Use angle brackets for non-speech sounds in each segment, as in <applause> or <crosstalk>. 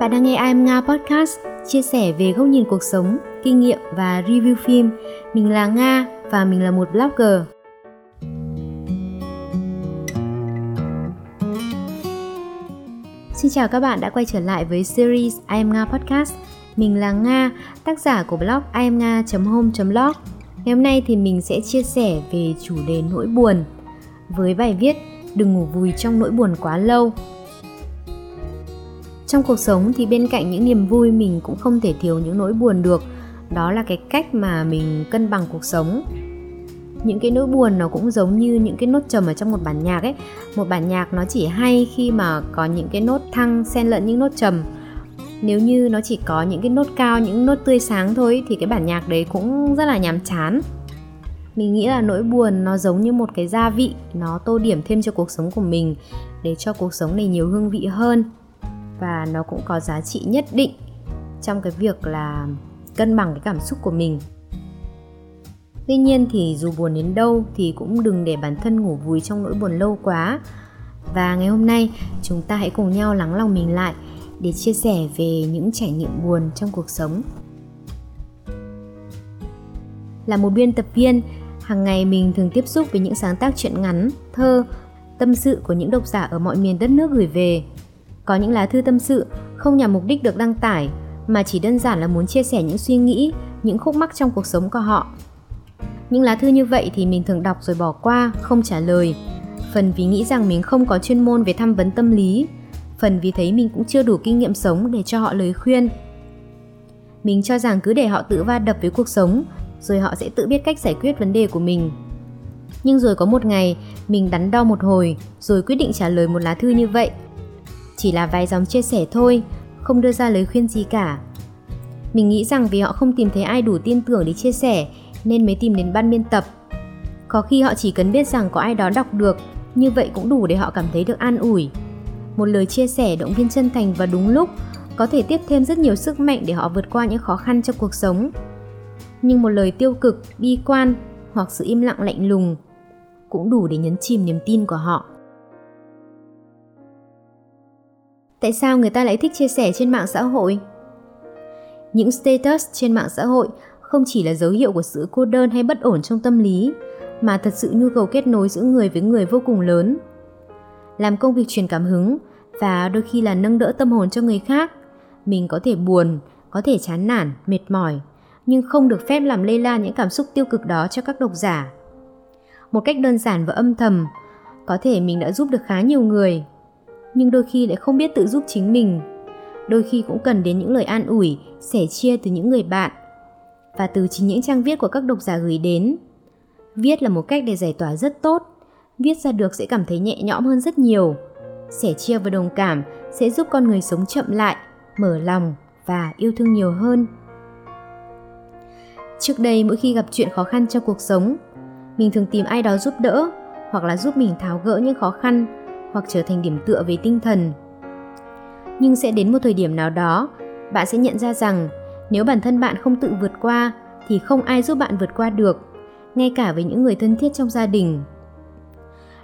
Bạn đang nghe I'm Nga Podcast, chia sẻ về góc nhìn cuộc sống, kinh nghiệm và review phim. Mình là Nga và mình là một blogger. Xin chào các bạn đã quay trở lại với series I'm Nga Podcast. Mình là Nga, tác giả của blog imnga.home.blog. Ngày hôm nay thì mình sẽ chia sẻ về chủ đề nỗi buồn với bài viết Đừng ngủ vùi trong nỗi buồn quá lâu trong cuộc sống thì bên cạnh những niềm vui, mình cũng không thể thiếu những nỗi buồn được. Đó là cái cách mà mình cân bằng cuộc sống. Những cái nỗi buồn nó cũng giống như những cái nốt trầm ở trong một bản nhạc ấy. Một bản nhạc nó chỉ hay khi mà có những cái nốt thăng, xen lẫn những nốt trầm. Nếu như nó chỉ có những cái nốt cao, những nốt tươi sáng thôi thì cái bản nhạc đấy cũng rất là nhàm chán. Mình nghĩ là nỗi buồn nó giống như một cái gia vị, nó tô điểm thêm cho cuộc sống của mình, để cho cuộc sống này nhiều hương vị hơn và nó cũng có giá trị nhất định trong cái việc là cân bằng cái cảm xúc của mình. Tuy nhiên thì dù buồn đến đâu thì cũng đừng để bản thân ngủ vùi trong nỗi buồn lâu quá. Và ngày hôm nay, chúng ta hãy cùng nhau lắng lòng mình lại để chia sẻ về những trải nghiệm buồn trong cuộc sống. Là một biên tập viên, hàng ngày mình thường tiếp xúc với những sáng tác truyện ngắn, thơ, tâm sự của những độc giả ở mọi miền đất nước gửi về có những lá thư tâm sự không nhằm mục đích được đăng tải mà chỉ đơn giản là muốn chia sẻ những suy nghĩ, những khúc mắc trong cuộc sống của họ. Những lá thư như vậy thì mình thường đọc rồi bỏ qua, không trả lời. Phần vì nghĩ rằng mình không có chuyên môn về tham vấn tâm lý, phần vì thấy mình cũng chưa đủ kinh nghiệm sống để cho họ lời khuyên. Mình cho rằng cứ để họ tự va đập với cuộc sống, rồi họ sẽ tự biết cách giải quyết vấn đề của mình. Nhưng rồi có một ngày, mình đắn đo một hồi, rồi quyết định trả lời một lá thư như vậy chỉ là vài dòng chia sẻ thôi, không đưa ra lời khuyên gì cả. Mình nghĩ rằng vì họ không tìm thấy ai đủ tin tưởng để chia sẻ nên mới tìm đến ban biên tập. Có khi họ chỉ cần biết rằng có ai đó đọc được, như vậy cũng đủ để họ cảm thấy được an ủi. Một lời chia sẻ động viên chân thành và đúng lúc có thể tiếp thêm rất nhiều sức mạnh để họ vượt qua những khó khăn trong cuộc sống. Nhưng một lời tiêu cực, bi quan hoặc sự im lặng lạnh lùng cũng đủ để nhấn chìm niềm tin của họ. Tại sao người ta lại thích chia sẻ trên mạng xã hội? Những status trên mạng xã hội không chỉ là dấu hiệu của sự cô đơn hay bất ổn trong tâm lý, mà thật sự nhu cầu kết nối giữa người với người vô cùng lớn. Làm công việc truyền cảm hứng và đôi khi là nâng đỡ tâm hồn cho người khác, mình có thể buồn, có thể chán nản, mệt mỏi, nhưng không được phép làm lây lan những cảm xúc tiêu cực đó cho các độc giả. Một cách đơn giản và âm thầm, có thể mình đã giúp được khá nhiều người nhưng đôi khi lại không biết tự giúp chính mình. Đôi khi cũng cần đến những lời an ủi, sẻ chia từ những người bạn và từ chính những trang viết của các độc giả gửi đến. Viết là một cách để giải tỏa rất tốt, viết ra được sẽ cảm thấy nhẹ nhõm hơn rất nhiều. Sẻ chia và đồng cảm sẽ giúp con người sống chậm lại, mở lòng và yêu thương nhiều hơn. Trước đây, mỗi khi gặp chuyện khó khăn trong cuộc sống, mình thường tìm ai đó giúp đỡ hoặc là giúp mình tháo gỡ những khó khăn hoặc trở thành điểm tựa về tinh thần. Nhưng sẽ đến một thời điểm nào đó, bạn sẽ nhận ra rằng nếu bản thân bạn không tự vượt qua thì không ai giúp bạn vượt qua được, ngay cả với những người thân thiết trong gia đình.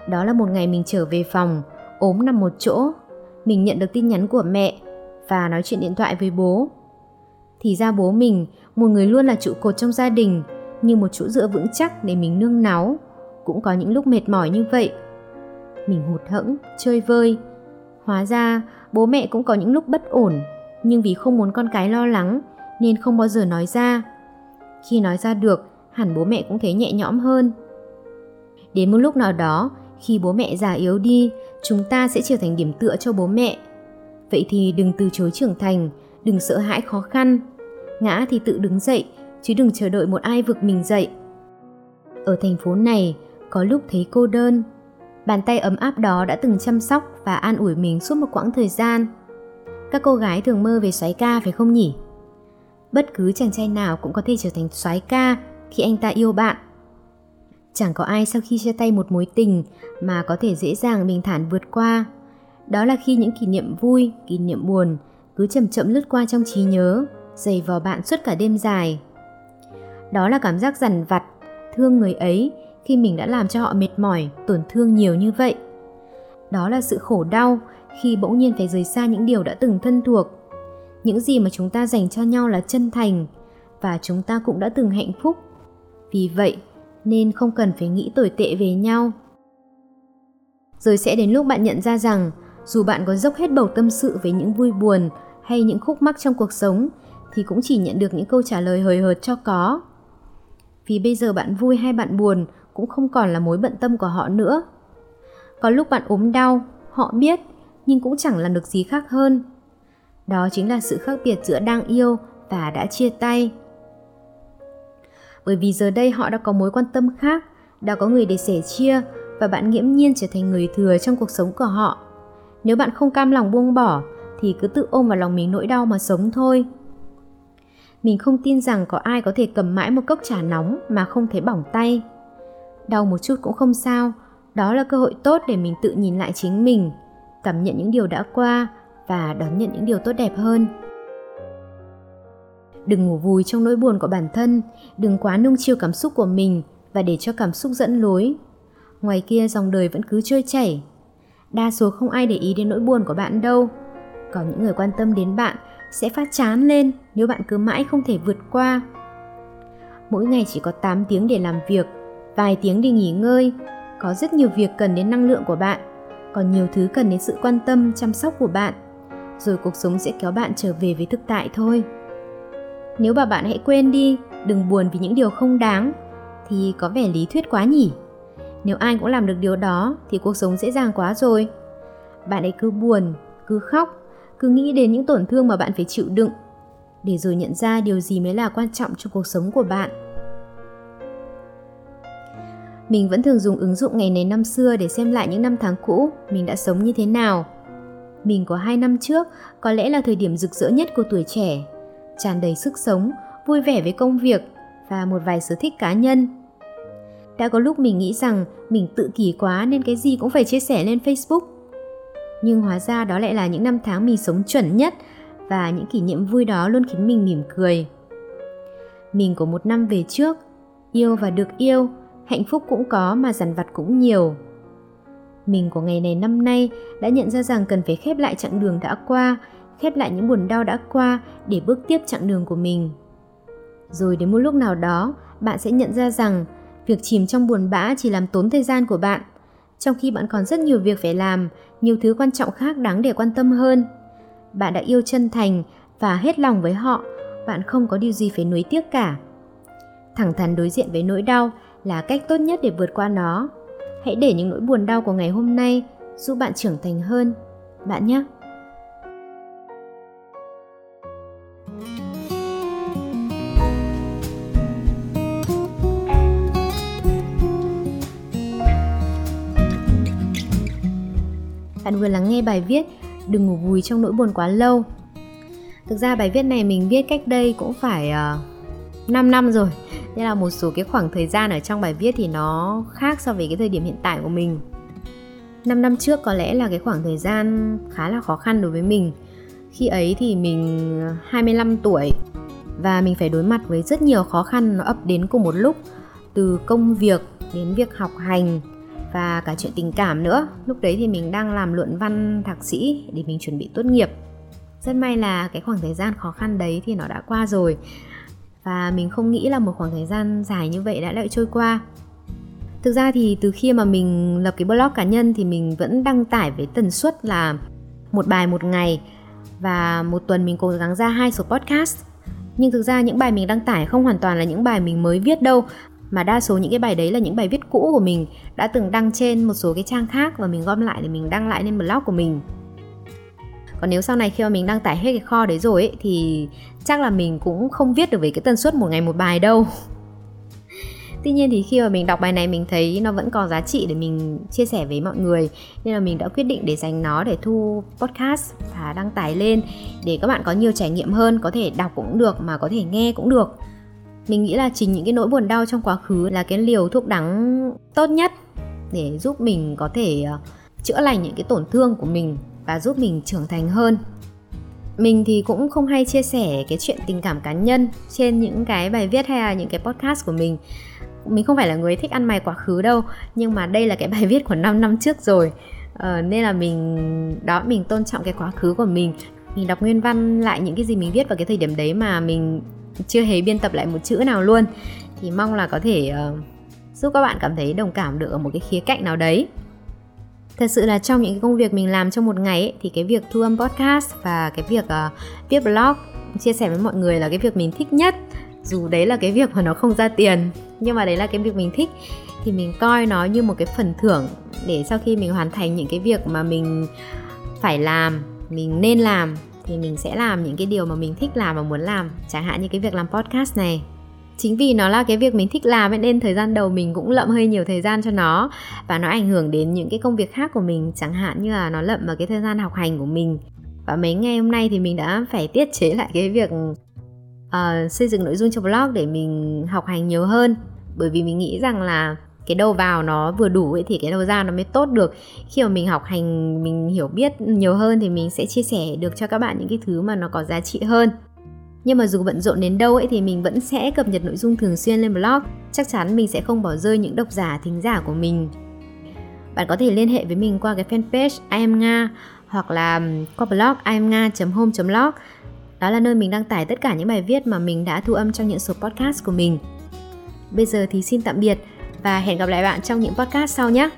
Đó là một ngày mình trở về phòng, ốm nằm một chỗ, mình nhận được tin nhắn của mẹ và nói chuyện điện thoại với bố. Thì ra bố mình, một người luôn là trụ cột trong gia đình, như một chỗ dựa vững chắc để mình nương náu. Cũng có những lúc mệt mỏi như vậy mình hụt hẫng, chơi vơi. Hóa ra, bố mẹ cũng có những lúc bất ổn, nhưng vì không muốn con cái lo lắng nên không bao giờ nói ra. Khi nói ra được, hẳn bố mẹ cũng thấy nhẹ nhõm hơn. Đến một lúc nào đó, khi bố mẹ già yếu đi, chúng ta sẽ trở thành điểm tựa cho bố mẹ. Vậy thì đừng từ chối trưởng thành, đừng sợ hãi khó khăn. Ngã thì tự đứng dậy, chứ đừng chờ đợi một ai vực mình dậy. Ở thành phố này, có lúc thấy cô đơn, Bàn tay ấm áp đó đã từng chăm sóc và an ủi mình suốt một quãng thời gian. Các cô gái thường mơ về soái ca phải không nhỉ? Bất cứ chàng trai nào cũng có thể trở thành soái ca khi anh ta yêu bạn. Chẳng có ai sau khi chia tay một mối tình mà có thể dễ dàng bình thản vượt qua. Đó là khi những kỷ niệm vui, kỷ niệm buồn cứ chậm chậm lướt qua trong trí nhớ, dày vò bạn suốt cả đêm dài. Đó là cảm giác dằn vặt, thương người ấy khi mình đã làm cho họ mệt mỏi, tổn thương nhiều như vậy. Đó là sự khổ đau khi bỗng nhiên phải rời xa những điều đã từng thân thuộc, những gì mà chúng ta dành cho nhau là chân thành và chúng ta cũng đã từng hạnh phúc. Vì vậy nên không cần phải nghĩ tồi tệ về nhau. Rồi sẽ đến lúc bạn nhận ra rằng dù bạn có dốc hết bầu tâm sự về những vui buồn hay những khúc mắc trong cuộc sống thì cũng chỉ nhận được những câu trả lời hời hợt cho có. Vì bây giờ bạn vui hay bạn buồn cũng không còn là mối bận tâm của họ nữa. Có lúc bạn ốm đau, họ biết, nhưng cũng chẳng làm được gì khác hơn. Đó chính là sự khác biệt giữa đang yêu và đã chia tay. Bởi vì giờ đây họ đã có mối quan tâm khác, đã có người để sẻ chia và bạn nghiễm nhiên trở thành người thừa trong cuộc sống của họ. Nếu bạn không cam lòng buông bỏ, thì cứ tự ôm vào lòng mình nỗi đau mà sống thôi. Mình không tin rằng có ai có thể cầm mãi một cốc trà nóng mà không thấy bỏng tay đau một chút cũng không sao. Đó là cơ hội tốt để mình tự nhìn lại chính mình, cảm nhận những điều đã qua và đón nhận những điều tốt đẹp hơn. Đừng ngủ vùi trong nỗi buồn của bản thân, đừng quá nung chiều cảm xúc của mình và để cho cảm xúc dẫn lối. Ngoài kia, dòng đời vẫn cứ trôi chảy. Đa số không ai để ý đến nỗi buồn của bạn đâu. Còn những người quan tâm đến bạn sẽ phát chán lên nếu bạn cứ mãi không thể vượt qua. Mỗi ngày chỉ có 8 tiếng để làm việc vài tiếng để nghỉ ngơi. Có rất nhiều việc cần đến năng lượng của bạn, còn nhiều thứ cần đến sự quan tâm, chăm sóc của bạn, rồi cuộc sống sẽ kéo bạn trở về với thực tại thôi. Nếu bà bạn hãy quên đi, đừng buồn vì những điều không đáng, thì có vẻ lý thuyết quá nhỉ? Nếu ai cũng làm được điều đó, thì cuộc sống dễ dàng quá rồi. Bạn ấy cứ buồn, cứ khóc, cứ nghĩ đến những tổn thương mà bạn phải chịu đựng, để rồi nhận ra điều gì mới là quan trọng trong cuộc sống của bạn mình vẫn thường dùng ứng dụng ngày này năm xưa để xem lại những năm tháng cũ, mình đã sống như thế nào. Mình có hai năm trước, có lẽ là thời điểm rực rỡ nhất của tuổi trẻ. Tràn đầy sức sống, vui vẻ với công việc và một vài sở thích cá nhân. Đã có lúc mình nghĩ rằng mình tự kỷ quá nên cái gì cũng phải chia sẻ lên facebook. Nhưng hóa ra đó lại là những năm tháng mình sống chuẩn nhất và những kỷ niệm vui đó luôn khiến mình mỉm cười. Mình có một năm về trước, yêu và được yêu hạnh phúc cũng có mà dằn vặt cũng nhiều. Mình của ngày này năm nay đã nhận ra rằng cần phải khép lại chặng đường đã qua, khép lại những buồn đau đã qua để bước tiếp chặng đường của mình. Rồi đến một lúc nào đó, bạn sẽ nhận ra rằng việc chìm trong buồn bã chỉ làm tốn thời gian của bạn. Trong khi bạn còn rất nhiều việc phải làm, nhiều thứ quan trọng khác đáng để quan tâm hơn. Bạn đã yêu chân thành và hết lòng với họ, bạn không có điều gì phải nuối tiếc cả. Thẳng thắn đối diện với nỗi đau là cách tốt nhất để vượt qua nó. Hãy để những nỗi buồn đau của ngày hôm nay giúp bạn trưởng thành hơn. Bạn nhé! Bạn vừa lắng nghe bài viết Đừng ngủ vùi trong nỗi buồn quá lâu. Thực ra bài viết này mình viết cách đây cũng phải ờ, uh, 5 năm rồi. Nên là một số cái khoảng thời gian ở trong bài viết thì nó khác so với cái thời điểm hiện tại của mình. 5 năm trước có lẽ là cái khoảng thời gian khá là khó khăn đối với mình. Khi ấy thì mình 25 tuổi Và mình phải đối mặt với rất nhiều khó khăn nó ập đến cùng một lúc, Từ công việc đến việc học hành và cả chuyện tình cảm nữa. Lúc đấy thì mình đang làm luận văn thạc sĩ để mình chuẩn bị tốt nghiệp. Rất may là cái khoảng thời gian khó khăn đấy thì nó đã qua rồi và mình không nghĩ là một khoảng thời gian dài như vậy đã lại trôi qua. Thực ra thì từ khi mà mình lập cái blog cá nhân thì mình vẫn đăng tải với tần suất là một bài một ngày và một tuần mình cố gắng ra hai số podcast. Nhưng thực ra những bài mình đăng tải không hoàn toàn là những bài mình mới viết đâu, mà đa số những cái bài đấy là những bài viết cũ của mình đã từng đăng trên một số cái trang khác và mình gom lại để mình đăng lại lên blog của mình còn nếu sau này khi mà mình đăng tải hết cái kho đấy rồi ấy, thì chắc là mình cũng không viết được với cái tần suất một ngày một bài đâu. <laughs> Tuy nhiên thì khi mà mình đọc bài này mình thấy nó vẫn có giá trị để mình chia sẻ với mọi người. Nên là mình đã quyết định để dành nó để thu podcast và đăng tải lên để các bạn có nhiều trải nghiệm hơn có thể đọc cũng được mà có thể nghe cũng được. Mình nghĩ là chính những cái nỗi buồn đau trong quá khứ là cái liều thuốc đắng tốt nhất để giúp mình có thể ờ, chữa lành những cái tổn thương của mình và giúp mình trưởng thành hơn. Mình thì cũng không hay chia sẻ cái chuyện tình cảm cá nhân trên những cái bài viết hay là những cái podcast của mình. Mình không phải là người thích ăn mày quá khứ đâu nhưng mà đây là cái <laughs> bài viết của 5 năm trước rồi. Ờ, nên là mình đó mình tôn trọng cái quá khứ của mình. Mình đọc nguyên văn lại những cái gì mình viết vào cái thời điểm đấy mà mình chưa hề biên tập lại một chữ nào luôn. Thì mong là có thể uh, giúp các bạn cảm thấy đồng cảm được ở một cái khía cạnh nào đấy thật sự là trong những cái công việc mình làm trong một ngày ấy, thì cái việc thu âm podcast và cái việc uh, viết blog chia sẻ với mọi người là cái việc mình thích nhất. Dù đấy là cái việc mà nó không ra tiền nhưng mà đấy là cái việc mình thích. Thì mình coi nó như một cái phần thưởng để sau khi mình hoàn thành những cái việc mà mình phải làm mình nên làm thì mình sẽ làm những cái điều mà mình thích làm và muốn làm. Chẳng hạn như cái việc làm podcast này chính vì nó là cái việc mình thích làm nên thời gian đầu mình cũng lậm hơi nhiều thời gian cho nó. Và nó ảnh hưởng đến những cái công việc khác của mình chẳng hạn như là nó lậm vào cái thời gian học hành của mình. Và mấy ngày hôm nay thì mình đã phải tiết chế lại cái việc uh, xây dựng nội dung cho blog để mình học hành nhiều hơn. Bởi vì mình nghĩ rằng là cái đầu vào nó vừa đủ ấy thì cái đầu ra nó mới tốt được. Khi mà mình học hành mình hiểu biết nhiều hơn thì mình sẽ chia sẻ được cho các bạn những cái thứ mà nó có giá trị hơn nhưng mà dù bận rộn đến đâu ấy thì mình vẫn sẽ cập nhật nội dung thường xuyên lên blog. Chắc chắn mình sẽ không bỏ rơi những độc giả, thính giả của mình. Bạn có thể liên hệ với mình qua cái fanpage I am Nga hoặc là qua blog iamnga.home.blog đó là nơi mình đăng tải tất cả những bài viết mà mình đã thu âm trong những số podcast của mình. Bây giờ thì xin tạm biệt và hẹn gặp lại bạn trong những podcast sau nhé!